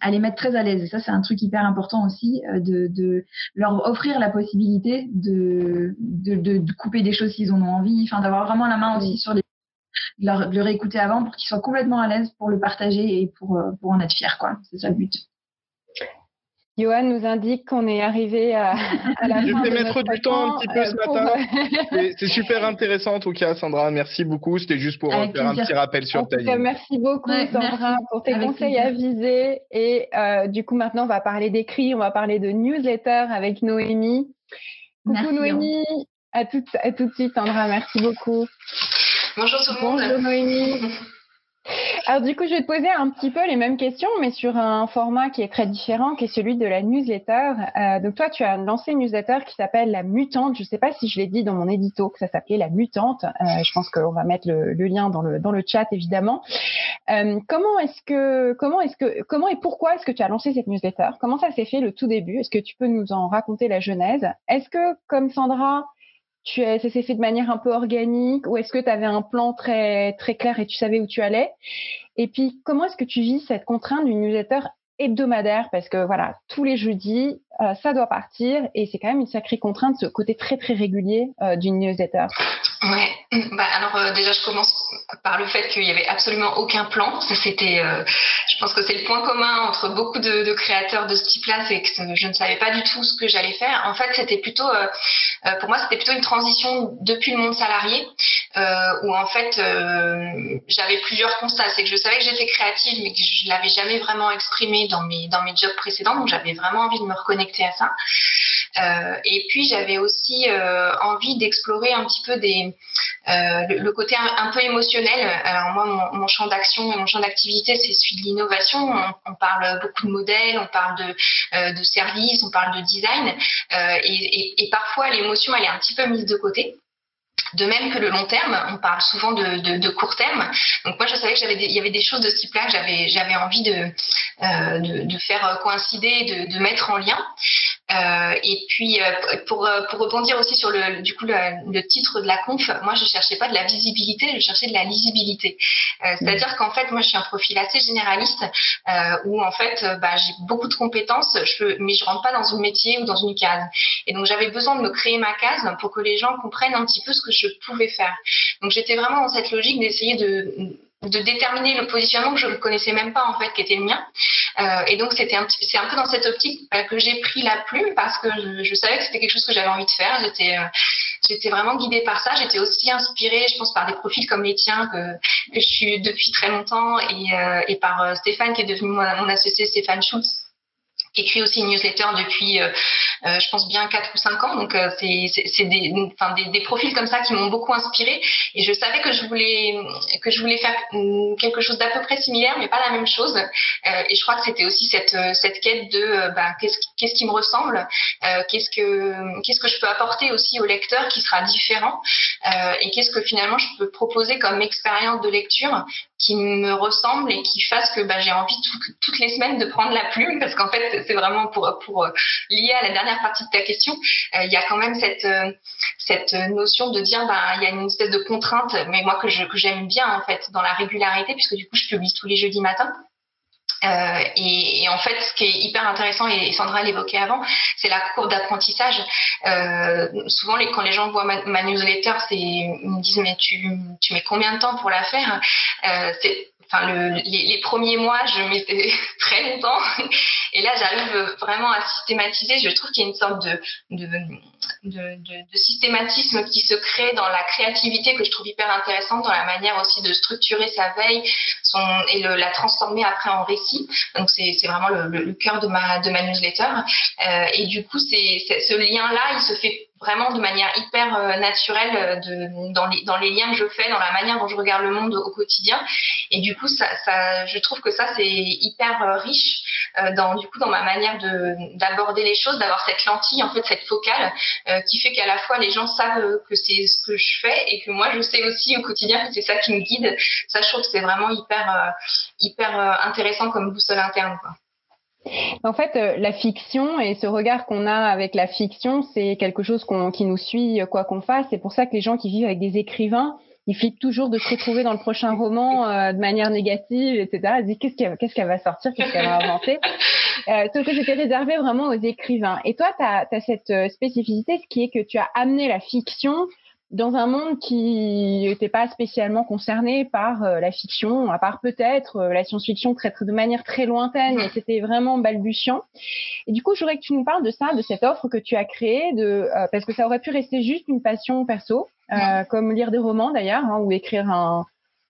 [SPEAKER 4] à les mettre très à l'aise. Et ça, c'est un truc hyper important aussi, euh, de, de leur offrir la possibilité de, de, de, couper des choses s'ils en ont envie, enfin, d'avoir vraiment la main aussi sur les de, le réécouter avant pour qu'ils soient complètement à l'aise pour le partager et pour, euh, pour en être fiers. Quoi. C'est ça le but.
[SPEAKER 2] Johan nous indique qu'on est arrivé à, à la
[SPEAKER 1] Je
[SPEAKER 2] fin
[SPEAKER 1] vais mettre du temps un petit peu ce euh, matin. C'est super intéressant en tout cas, Sandra. Merci beaucoup. C'était juste pour faire un petit rappel sur ta
[SPEAKER 2] vie. Merci beaucoup, Sandra, pour tes conseils avisés. Et euh, du coup, maintenant, on va parler d'écrit, on va parler de newsletter avec Noémie. Coucou Noémie. À tout, à tout de suite, Sandra. Merci beaucoup.
[SPEAKER 3] Bonjour tout le monde.
[SPEAKER 2] Bonjour Noémie. Alors du coup, je vais te poser un petit peu les mêmes questions, mais sur un format qui est très différent, qui est celui de la newsletter. Euh, donc toi, tu as lancé une newsletter qui s'appelle La Mutante. Je ne sais pas si je l'ai dit dans mon édito que ça s'appelait La Mutante. Euh, je pense qu'on va mettre le, lien dans le dans le chat évidemment. Euh, comment est-ce que comment est-ce que comment et pourquoi est-ce que tu as lancé cette newsletter? Comment ça s'est fait le tout début? Est-ce que tu peux nous en raconter la genèse? Est-ce que comme Sandra tu ça s'est fait de manière un peu organique ou est-ce que tu avais un plan très très clair et tu savais où tu allais? Et puis comment est-ce que tu vis cette contrainte d'une newsletter hebdomadaire parce que voilà, tous les jeudis, euh, ça doit partir et c'est quand même une sacrée contrainte, ce côté très très régulier euh, d'une newsletter.
[SPEAKER 3] Ouais, bah alors euh, déjà je commence par le fait qu'il y avait absolument aucun plan. Ça c'était, je pense que c'est le point commun entre beaucoup de, de créateurs de ce type-là, c'est que je ne savais pas du tout ce que j'allais faire. En fait, c'était plutôt, pour moi, c'était plutôt une transition depuis le monde salarié, où en fait j'avais plusieurs constats. C'est que je savais que j'étais créative, mais que je l'avais jamais vraiment exprimé dans mes dans mes jobs précédents, donc j'avais vraiment envie de me reconnecter à ça. Euh, et puis j'avais aussi euh, envie d'explorer un petit peu euh, le, côté un, peu émotionnel. Alors moi, mon, champ d'action et mon champ d'activité, c'est celui de l'innovation. On, parle beaucoup de modèles, on parle de, de services, on parle de design. Et, parfois, l'émotion, elle est un petit peu mise de côté. De même que le long terme, on parle souvent de, court terme. Donc moi, je savais que j'avais il y avait des choses de ce type-là que j'avais envie de, euh, de, faire coïncider, de, de mettre en lien. Euh, et puis euh, pour pour rebondir aussi sur le du coup le, le, titre de la conf, moi je cherchais pas de la visibilité, je cherchais de la lisibilité. Euh, c'est-à-dire qu'en fait moi je suis un profil assez généraliste euh, où en fait bah, j'ai beaucoup de compétences, je peux, mais je rentre pas dans un métier ou dans une case. Et donc j'avais besoin de me créer ma case pour que les gens comprennent un petit peu ce que je pouvais faire. Donc j'étais vraiment dans cette logique d'essayer de, de déterminer le positionnement que je ne connaissais même pas en fait qui était le mien. Euh, et donc c'était un c'est un peu dans cette optique bah, que j'ai pris la plume parce que je, savais que c'était quelque chose que j'avais envie de faire. J'étais euh, j'étais vraiment guidée par ça. J'étais aussi inspirée je pense par des profils comme les tiens que, je suis depuis très longtemps. Et, euh, et par Stéphane qui est devenu mon, mon associé Stéphane Schultz écrit aussi une newsletter depuis, euh, euh, je pense bien 4 ou 5 ans. Donc euh, c'est des, enfin, des, profils comme ça qui m'ont beaucoup inspiré. Et je savais que je voulais que je voulais faire mm, quelque chose d'à peu près similaire, mais pas la même chose. et je crois que c'était aussi cette cette quête de bah, qu'est-ce qu'est-ce qui me ressemble, qu'est-ce que qu'est-ce que je peux apporter aussi au lecteur qui sera différent, et qu'est-ce que finalement je peux proposer comme expérience de lecture qui me ressemble et qui fasse que bah, j'ai envie toutes les semaines de prendre la plume parce qu'en fait c'est vraiment pour pour euh, lier à la dernière partie de ta question euh, il y a quand même cette euh, cette notion de dire bah il y a une espèce de contrainte mais moi que je que j'aime bien en fait dans la régularité puisque du coup je publie tous les jeudis matins euh, et, en fait, ce qui est hyper intéressant, et Sandra l'évoquait avant, c'est la courbe d'apprentissage. Euh, souvent, quand les gens voient ma, ma newsletter, ils me disent mais tu, mets combien de temps pour la faire? Euh, les, premiers mois, je mettais très longtemps. Et là, j'arrive vraiment à systématiser. Je trouve qu'il y a une sorte de, de, systématisme qui se crée dans la créativité que je trouve hyper intéressante, dans la manière aussi de structurer sa veille et la transformer après en récit. Donc, c'est vraiment le, cœur de ma, de ma newsletter. Euh, et du coup, c'est ce lien-là, il se fait vraiment de manière hyper euh, naturelle euh, de, dans, les, dans les liens que je fais, dans la manière dont je regarde le monde au quotidien. Et du coup, ça, je trouve que ça, c'est hyper riche dans, du coup, dans ma manière de, d'aborder les choses, d'avoir cette lentille, en fait, cette focale qui fait qu'à la fois les gens savent que c'est ce que je fais et que moi je sais aussi au quotidien que c'est ça qui me guide. Ça, je trouve que c'est vraiment hyper, hyper intéressant comme boussole interne.
[SPEAKER 2] En fait, la fiction et ce regard qu'on a avec la fiction, c'est quelque chose qui nous suit quoi qu'on fasse. C'est pour ça que les gens qui vivent avec des écrivains, ils flippent toujours de se retrouver dans le prochain roman euh, de manière négative, etc. Ils disent qu'est-ce qu'elle va sortir, qu'est-ce qu'elle va inventer? Euh, sauf que c'était réservé vraiment aux écrivains. Et toi, tu as, as, cette euh, spécificité, ce qui est que tu as amené la fiction dans un monde qui n'était pas spécialement concerné par euh, la fiction, à part peut-être euh, la science-fiction très, de manière très lointaine, mais c'était vraiment balbutiant. Et du coup, je voudrais que tu nous parles de ça, de cette offre que tu as créée, de, euh, parce que ça aurait pu rester juste une passion perso, comme lire des romans d'ailleurs, hein, ou écrire un,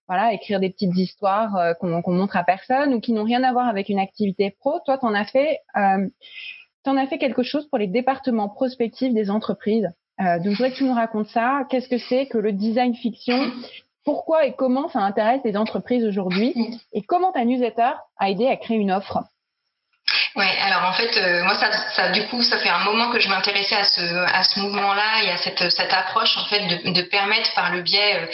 [SPEAKER 2] voilà, écrire des petites histoires qu'on montre à personne ou qui n'ont rien à voir avec une activité pro. Toi, t'en as fait, t'en as fait quelque chose pour les départements prospectifs des entreprises. Euh, donc, je voudrais que tu nous racontes ça. Qu'est-ce que c'est que le design fiction? Pourquoi et comment ça intéresse les entreprises aujourd'hui? Et comment ta newsletter a aidé à créer une offre?
[SPEAKER 3] Ouais, alors en fait, euh, moi, ça, ça, du coup, ça fait un moment que je m'intéressais à ce, mouvement-là et à cette, approche, en fait, de, permettre par le biais euh,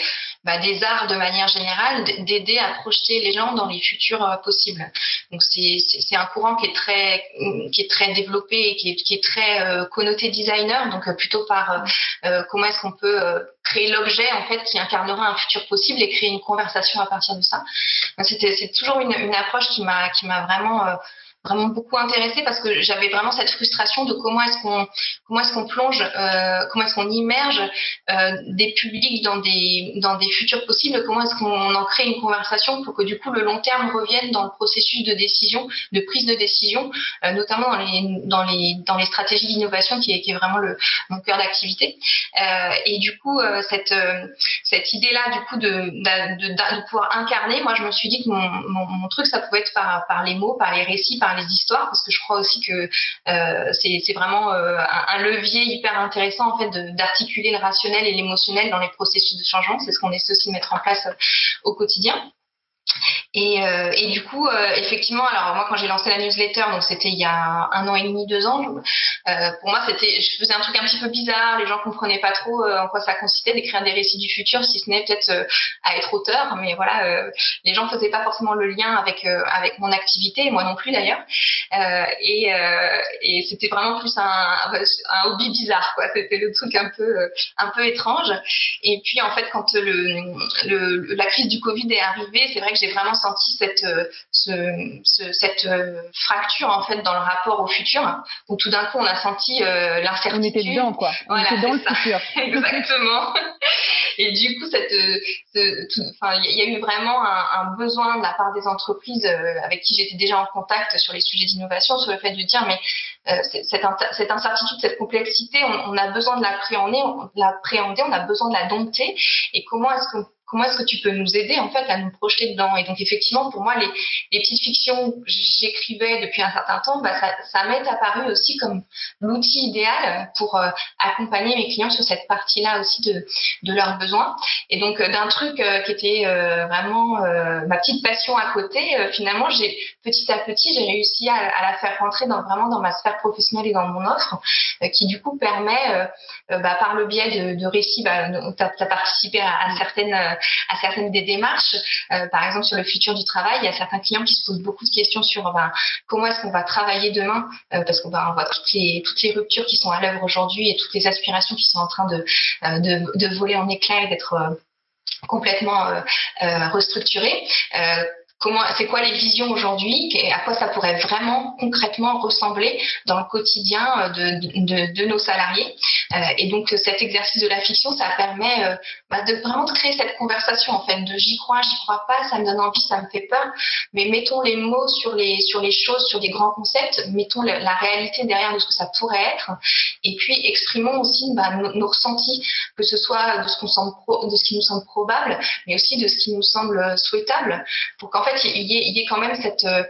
[SPEAKER 3] bah, des arts de manière générale, d'aider à projeter les gens dans les futurs euh, possibles. Donc c'est un courant qui est très qui est très développé et qui est, très connoté designer, donc plutôt par comment est-ce qu'on peut créer l'objet en fait qui incarnera un futur possible et créer une conversation à partir de ça. C'est toujours une, une approche qui m'a qui m'a vraiment vraiment beaucoup intéressée parce que j'avais vraiment cette frustration de comment est-ce qu'on comment est-ce qu'on plonge, euh, comment est-ce qu'on immerge euh, des publics dans des dans des futurs possibles, comment est-ce qu'on en crée une conversation pour que du coup le long terme revienne dans le processus de décision, de prise de décision, euh, notamment dans les dans les dans les stratégies d'innovation qui est vraiment le mon cœur d'activité. Et du coup cette cette idée là du coup de de, pouvoir incarner, moi je me suis dit que mon, mon, mon truc ça pouvait être par par les mots, par les récits, par les histoires parce que je crois aussi que euh, c'est vraiment euh, un, levier hyper intéressant en fait d'articuler le rationnel et l'émotionnel dans les processus de changement. C'est ce qu'on essaie aussi de mettre en place euh, au quotidien. Et, euh, et, du coup, euh, effectivement, alors moi quand j'ai lancé la newsletter, donc c'était il y a un an et demi, deux ans, euh, pour moi c'était, je faisais un truc un petit peu bizarre, les gens comprenaient pas trop en quoi ça consistait d'écrire des récits du futur, si ce n'est peut-être à être auteur, mais voilà, les gens faisaient pas forcément le lien avec avec mon activité, moi non plus d'ailleurs, et, c'était vraiment plus un, hobby bizarre, quoi. C'était le truc un peu un peu étrange. Et puis en fait, quand la crise du Covid est arrivée, c'est vrai que j'ai vraiment senti cette, euh, ce, cette euh, fracture en fait dans le rapport au futur, où tout d'un coup on a senti euh, l'incertitude.
[SPEAKER 2] On était dedans quoi. On était dans le futur.
[SPEAKER 3] Exactement. Et du coup, cette, enfin, il y a eu vraiment un, un, besoin de la part des entreprises avec qui j'étais déjà en contact sur les sujets d'innovation, sur le fait de dire mais cette, cette, incertitude, cette complexité, on, on a besoin de l'appréhender, l'appréhender, on a besoin de la dompter. Et comment est-ce qu'on comment est-ce que tu peux nous aider en fait à nous projeter dedans? Et donc effectivement, pour moi, les, petites fictions que j'écrivais depuis un certain temps, bah, ça, m'est apparu aussi comme l'outil idéal pour euh, accompagner mes clients sur cette partie-là aussi de, leurs besoins. Et donc euh, d'un truc euh, qui était vraiment ma petite passion à côté, finalement, j'ai petit à petit, j'ai réussi à, la faire rentrer dans, vraiment dans ma sphère professionnelle et dans mon offre, qui du coup permet, bah, par le biais de, récits, bah, tu à certaines à certaines des démarches. Euh, par exemple, sur le futur du travail, il y a certains clients qui se posent beaucoup de questions sur ben, comment est-ce qu'on va travailler demain, euh, parce qu'on on voit toutes les, toutes les ruptures qui sont à l'œuvre aujourd'hui et toutes les aspirations qui sont en train de, euh, voler en éclats et d'être complètement restructurées c'est quoi les visions aujourd'hui et à quoi ça pourrait vraiment concrètement ressembler dans le quotidien euh, de, de, nos salariés. Euh, et donc cet exercice de la fiction, ça permet euh, bah, de vraiment de créer cette conversation en fait, de j'y crois, j'y crois pas, ça me donne envie, ça me fait peur, mais mettons les mots sur les sur les choses, sur les grands concepts, mettons la réalité derrière de ce que ça pourrait être, et puis exprimons aussi bah, nos, ressentis, que ce soit de ce semble de ce qui nous semble probable, mais aussi de ce qui nous semble souhaitable, pour qu'en fait il y, ait, il y ait quand même cette, euh,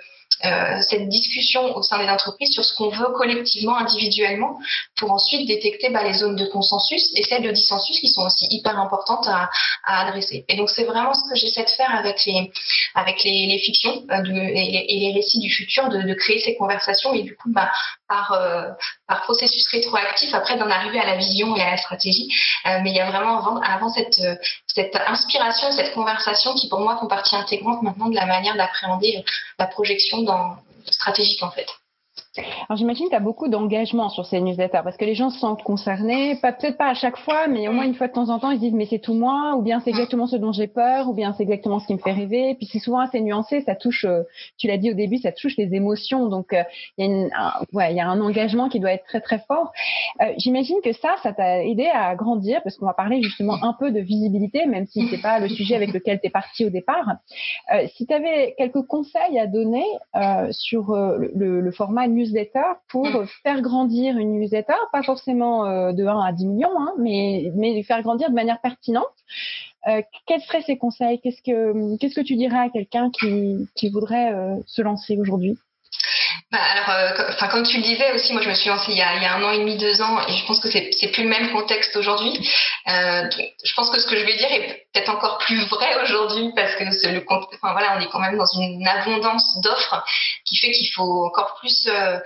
[SPEAKER 3] euh, cette discussion au sein des entreprises sur ce qu'on veut collectivement, individuellement, pour ensuite détecter bah, les zones de consensus et celles de dissensus qui sont aussi hyper importantes à, adresser. Et donc c'est vraiment ce que j'essaie de faire avec les fictions euh, et, les, récits du futur, de, créer ces conversations et du coup bah, par par processus rétroactif après d'en arriver à la vision et à la stratégie. Euh, mais il y a vraiment avant, avant cette inspiration, cette conversation qui pour moi font partie intégrante maintenant de la manière d'appréhender la projection dans, stratégique en fait.
[SPEAKER 2] Alors j'imagine que tu as beaucoup d'engagement sur ces newsletters parce que les gens se sentent concernés, peut-être pas à chaque fois, mais au moins une fois de temps en temps, ils se disent mais c'est tout moi, ou bien c'est exactement ce dont j'ai peur, ou bien c'est exactement ce qui me fait rêver. Et puis c'est souvent assez nuancé, ça touche, euh, tu l'as dit au début, ça touche les émotions. Donc euh, il y, a ouais, il y a un engagement qui doit être très très fort. Euh, j'imagine que ça, ça t'a aidé à grandir parce qu'on va parler justement un peu de visibilité, même si c'est pas le sujet avec lequel tu es parti au départ. si tu avais quelques conseils à donner sur le, le format newsletter, pour mm. faire grandir une newsletter, pas forcément euh, de 1 à 10 millions, hein, mais, mais faire grandir de manière pertinente. Euh, quels seraient ces conseils? Qu'est-ce que qu'est-ce que tu dirais à quelqu'un qui, qui voudrait euh, se lancer aujourd'hui?
[SPEAKER 3] Bah, alors, euh, comme tu le disais aussi, moi je me suis lancée il y a, un an et demi, deux ans, et je pense que c'est, plus le même contexte aujourd'hui. Euh, je pense que ce que je vais dire est peut-être encore plus vrai aujourd'hui parce que le, enfin voilà, on est quand même dans une abondance d'offres qui fait qu'il faut encore plus euh,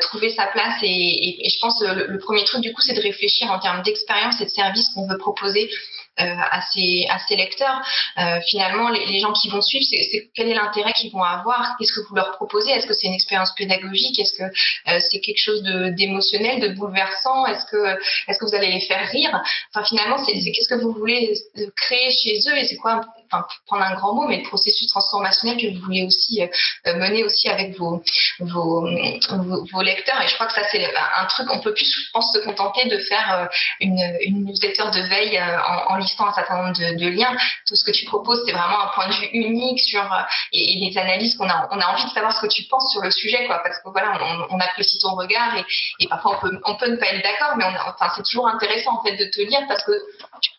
[SPEAKER 3] trouver sa place. Et, je pense que le, le, premier truc du coup, c'est de réfléchir en termes d'expérience et de service qu'on veut proposer à, ses, à ses lecteurs. Euh, finalement, les, gens qui vont suivre, c'est quel est l'intérêt qu'ils vont avoir? Qu'est-ce que vous leur proposez? Est-ce que c'est une expérience pédagogique? Est-ce que euh, c'est quelque chose d'émotionnel, de, bouleversant? Est-ce que, est-ce que vous allez les faire rire? Enfin, finalement, c'est qu'est-ce que vous voulez créer chez eux et c'est quoi enfin, prendre un grand mot, mais le processus transformationnel que vous voulez aussi euh, mener aussi avec vos, vos, vos, lecteurs. Et je crois que ça, c'est un truc, on peut plus, je pense, se contenter de faire euh, une, une newsletter de veille euh, en, en, listant un certain nombre de, liens. Tout ce que tu proposes, c'est vraiment un point de vue unique sur et, des analyses qu'on a, on a envie de savoir ce que tu penses sur le sujet, quoi, parce que voilà, on, on apprécie ton regard et, parfois on peut, on peut ne pas être d'accord, mais enfin, c'est toujours intéressant en fait de te lire parce que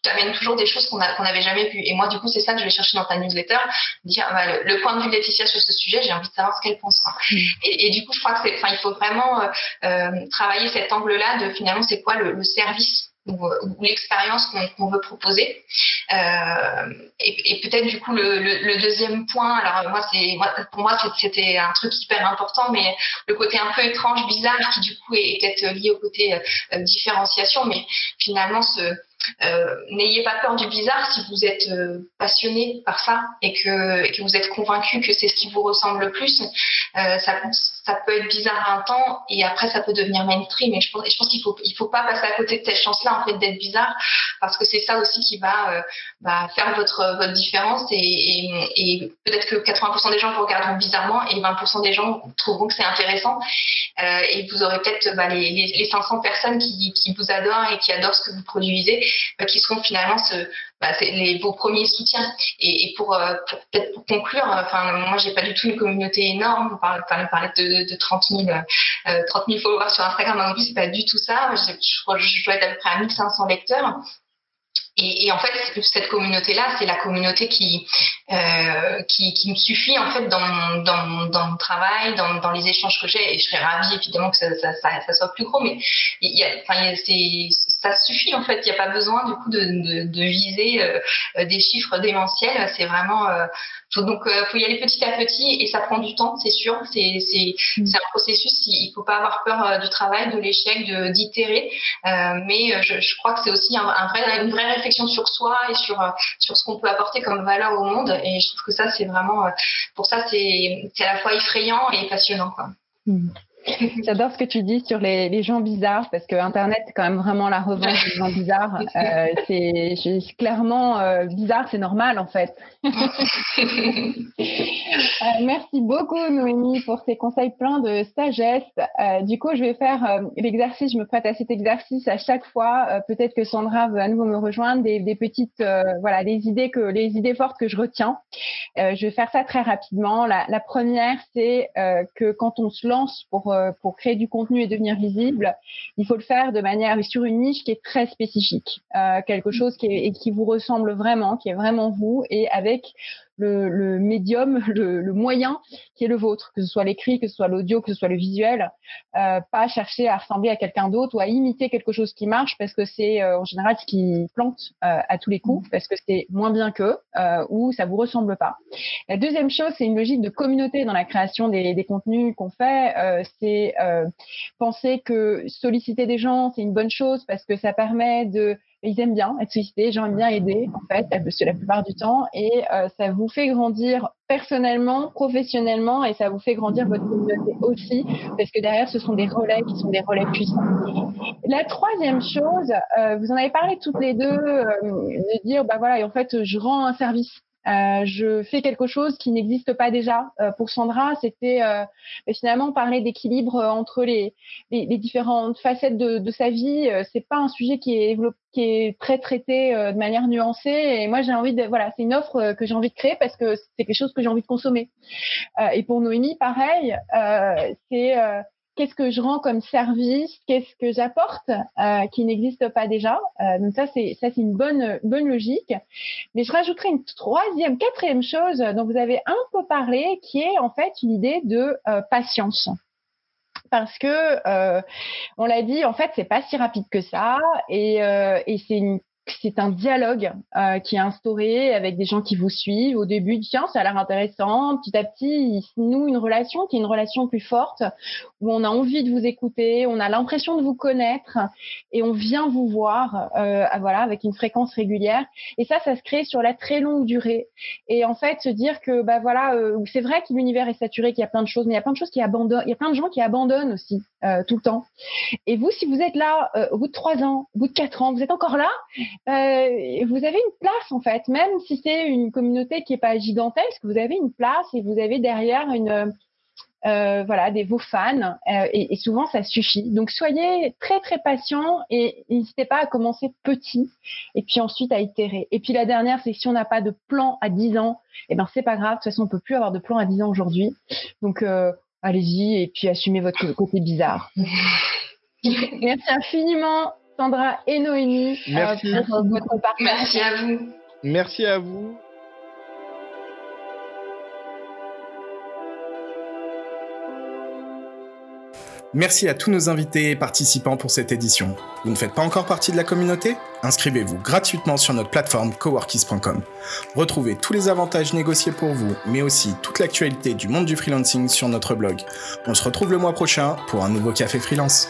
[SPEAKER 3] tu amènes toujours des choses qu'on n'avait jamais vues. Et moi, du coup, c'est ça je vais chercher dans ta newsletter, dire bah, le, point de vue de Laetitia sur ce sujet, j'ai envie de savoir ce qu'elle pense. Mm. Et, et, du coup, je crois que c'est, il faut vraiment euh, euh, travailler cet angle-là de finalement, c'est quoi le, le service ou, l'expérience qu'on veut proposer. Euh, et, et peut-être du coup le, le, le, deuxième point, alors moi c'est pour moi c'était un truc hyper important, mais le côté un peu étrange, bizarre, qui du coup est, peut-être lié au côté euh, différenciation, mais finalement ce euh, n'ayez pas peur du bizarre si vous êtes euh, passionné par ça et que, vous êtes convaincu que c'est ce qui vous ressemble le plus. Euh, ça, peut être bizarre un temps et après ça peut devenir mainstream. Et je pense, qu'il faut, il faut pas passer à côté de cette chance-là en fait d'être bizarre parce que c'est ça aussi qui va bah, faire votre, différence et, peut-être que 80% des gens vous regarderont bizarrement et 20% des gens trouveront que c'est intéressant et vous aurez peut-être bah, les, les, les, 500 personnes qui, vous adorent et qui adorent ce que vous produisez qui seront finalement bah, les, vos premiers soutiens. Et, euh, pour peut-être pour conclure, euh, enfin moi j'ai pas du tout une communauté énorme. On parlait, de, de 30 000 euh, 30 000 followers sur Instagram. Moi non plus c'est pas du tout ça. Je, je, dois être à peu près à 1500 lecteurs. Et, en fait, cette communauté-là, c'est la communauté qui, euh, qui, qui, me suffit en fait dans mon, dans, dans mon travail, dans, dans, les échanges que j'ai. Et je serais ravie évidemment que ça, ça, ça, soit plus gros, mais il y a, enfin, c'est, ça suffit en fait. Il n'y a pas besoin du coup de, de, de viser euh, des chiffres démentiels. C'est vraiment euh, faut donc euh, faut y aller petit à petit et ça prend du temps, c'est sûr. C'est c'est mm. c'est un processus. Il faut pas avoir peur du travail, de l'échec, de d'itérer. Mais je, je, crois que c'est aussi un, un, vrai une vraie réflexion sur soi et sur sur ce qu'on peut apporter comme valeur au monde. Et je trouve que ça c'est vraiment pour ça c'est c'est à la fois effrayant et passionnant quoi. Mm.
[SPEAKER 2] J'adore ce que tu dis sur les, les, gens bizarres parce que Internet c'est quand même vraiment la revanche des gens bizarres. Euh, c'est clairement euh, bizarre, c'est normal en fait. euh, merci beaucoup Noémie pour ces conseils pleins de sagesse. Euh, du coup, je vais faire euh, l'exercice. Je me prête à cet exercice à chaque fois. Euh, peut-être que Sandra veut à nouveau me rejoindre. Des, des petites, voilà, des idées que les idées fortes que je retiens. je vais faire ça très rapidement. La, la première, c'est que quand on se lance pour euh, pour, créer du contenu et devenir visible, il faut le faire de manière sur une niche qui est très spécifique, euh, quelque chose qui, est, qui vous ressemble vraiment, qui est vraiment vous, et avec le, médium, le, moyen qui est le vôtre, que ce soit l'écrit, que ce soit l'audio, que ce soit le visuel, euh, pas chercher à ressembler à quelqu'un d'autre ou à imiter quelque chose qui marche parce que c'est euh, en général ce qui plante euh, à tous les coups, parce que c'est moins bien qu'eux ou ça vous ressemble pas. La deuxième chose, c'est une logique de communauté dans la création des, des contenus qu'on fait. c'est penser que solliciter des gens, c'est une bonne chose parce que ça permet de ils aiment bien être sollicités, les gens aiment bien aider, en fait, la plupart du temps, et euh, ça vous fait grandir personnellement, professionnellement, et ça vous fait grandir votre communauté aussi, parce que derrière, ce sont des relais qui sont des relais puissants. La troisième chose, euh, vous en avez parlé toutes les deux, euh, de dire, bah voilà, et en fait, je rends un service euh, je fais quelque chose qui n'existe pas déjà. Euh, pour Sandra, c'était euh, finalement parler d'équilibre entre les, les, les, différentes facettes de, de sa vie. c'est pas un sujet qui est qui est très traité de manière nuancée. Et moi, j'ai envie de voilà, c'est une offre que j'ai envie de créer parce que c'est quelque chose que j'ai envie de consommer. et pour Noémie, pareil, c'est qu'est-ce que je rends comme service, qu'est-ce que j'apporte euh, qui n'existe pas déjà. Euh, donc ça c'est ça c'est une bonne bonne logique. Mais je rajouterai une troisième, quatrième chose dont vous avez un peu parlé, qui est en fait une idée de euh, patience parce que on l'a dit, en fait, c'est pas si rapide que ça, et, et c'est une c'est un dialogue euh, qui est instauré avec des gens qui vous suivent. Au début, tiens, ça a l'air intéressant. Petit à petit, il se noue une relation qui est une relation plus forte, où on a envie de vous écouter, on a l'impression de vous connaître, et on vient vous voir, euh, voilà, avec une fréquence régulière. Et ça, ça se crée sur la très longue durée. Et en fait, se dire que, bah voilà, euh, c'est vrai que l'univers est saturé, qu'il y a plein de choses, mais il y a plein de choses qui abandonnent. Il y a plein de gens qui abandonnent aussi tout le temps. Et vous, si vous êtes là au bout de trois ans, au bout de quatre ans, vous êtes encore là? Euh, vous avez une place en fait, même si c'est une communauté qui est pas gigantesque, vous avez une place et vous avez derrière une euh, voilà des vos fans euh, et, et, souvent ça suffit. Donc soyez très très patient et n'hésitez pas à commencer petit et puis ensuite à itérer. Et puis la dernière, c'est si on n'a pas de plan à 10 ans, et eh ben c'est pas grave. De toute façon, on peut plus avoir de plan à 10 ans aujourd'hui. Donc allez-y et puis assumez votre côté bizarre. Merci infiniment Sandra et Noémie
[SPEAKER 3] euh, Merci. pour votre partage. Merci à vous.
[SPEAKER 1] Merci à vous. Merci à tous nos invités et participants pour cette édition. Vous ne faites pas encore partie de la communauté? Inscrivez-vous gratuitement sur notre plateforme coworkis.com. Retrouvez tous les avantages négociés pour vous, mais aussi toute l'actualité du monde du freelancing sur notre blog. On se retrouve le mois prochain pour un nouveau café freelance.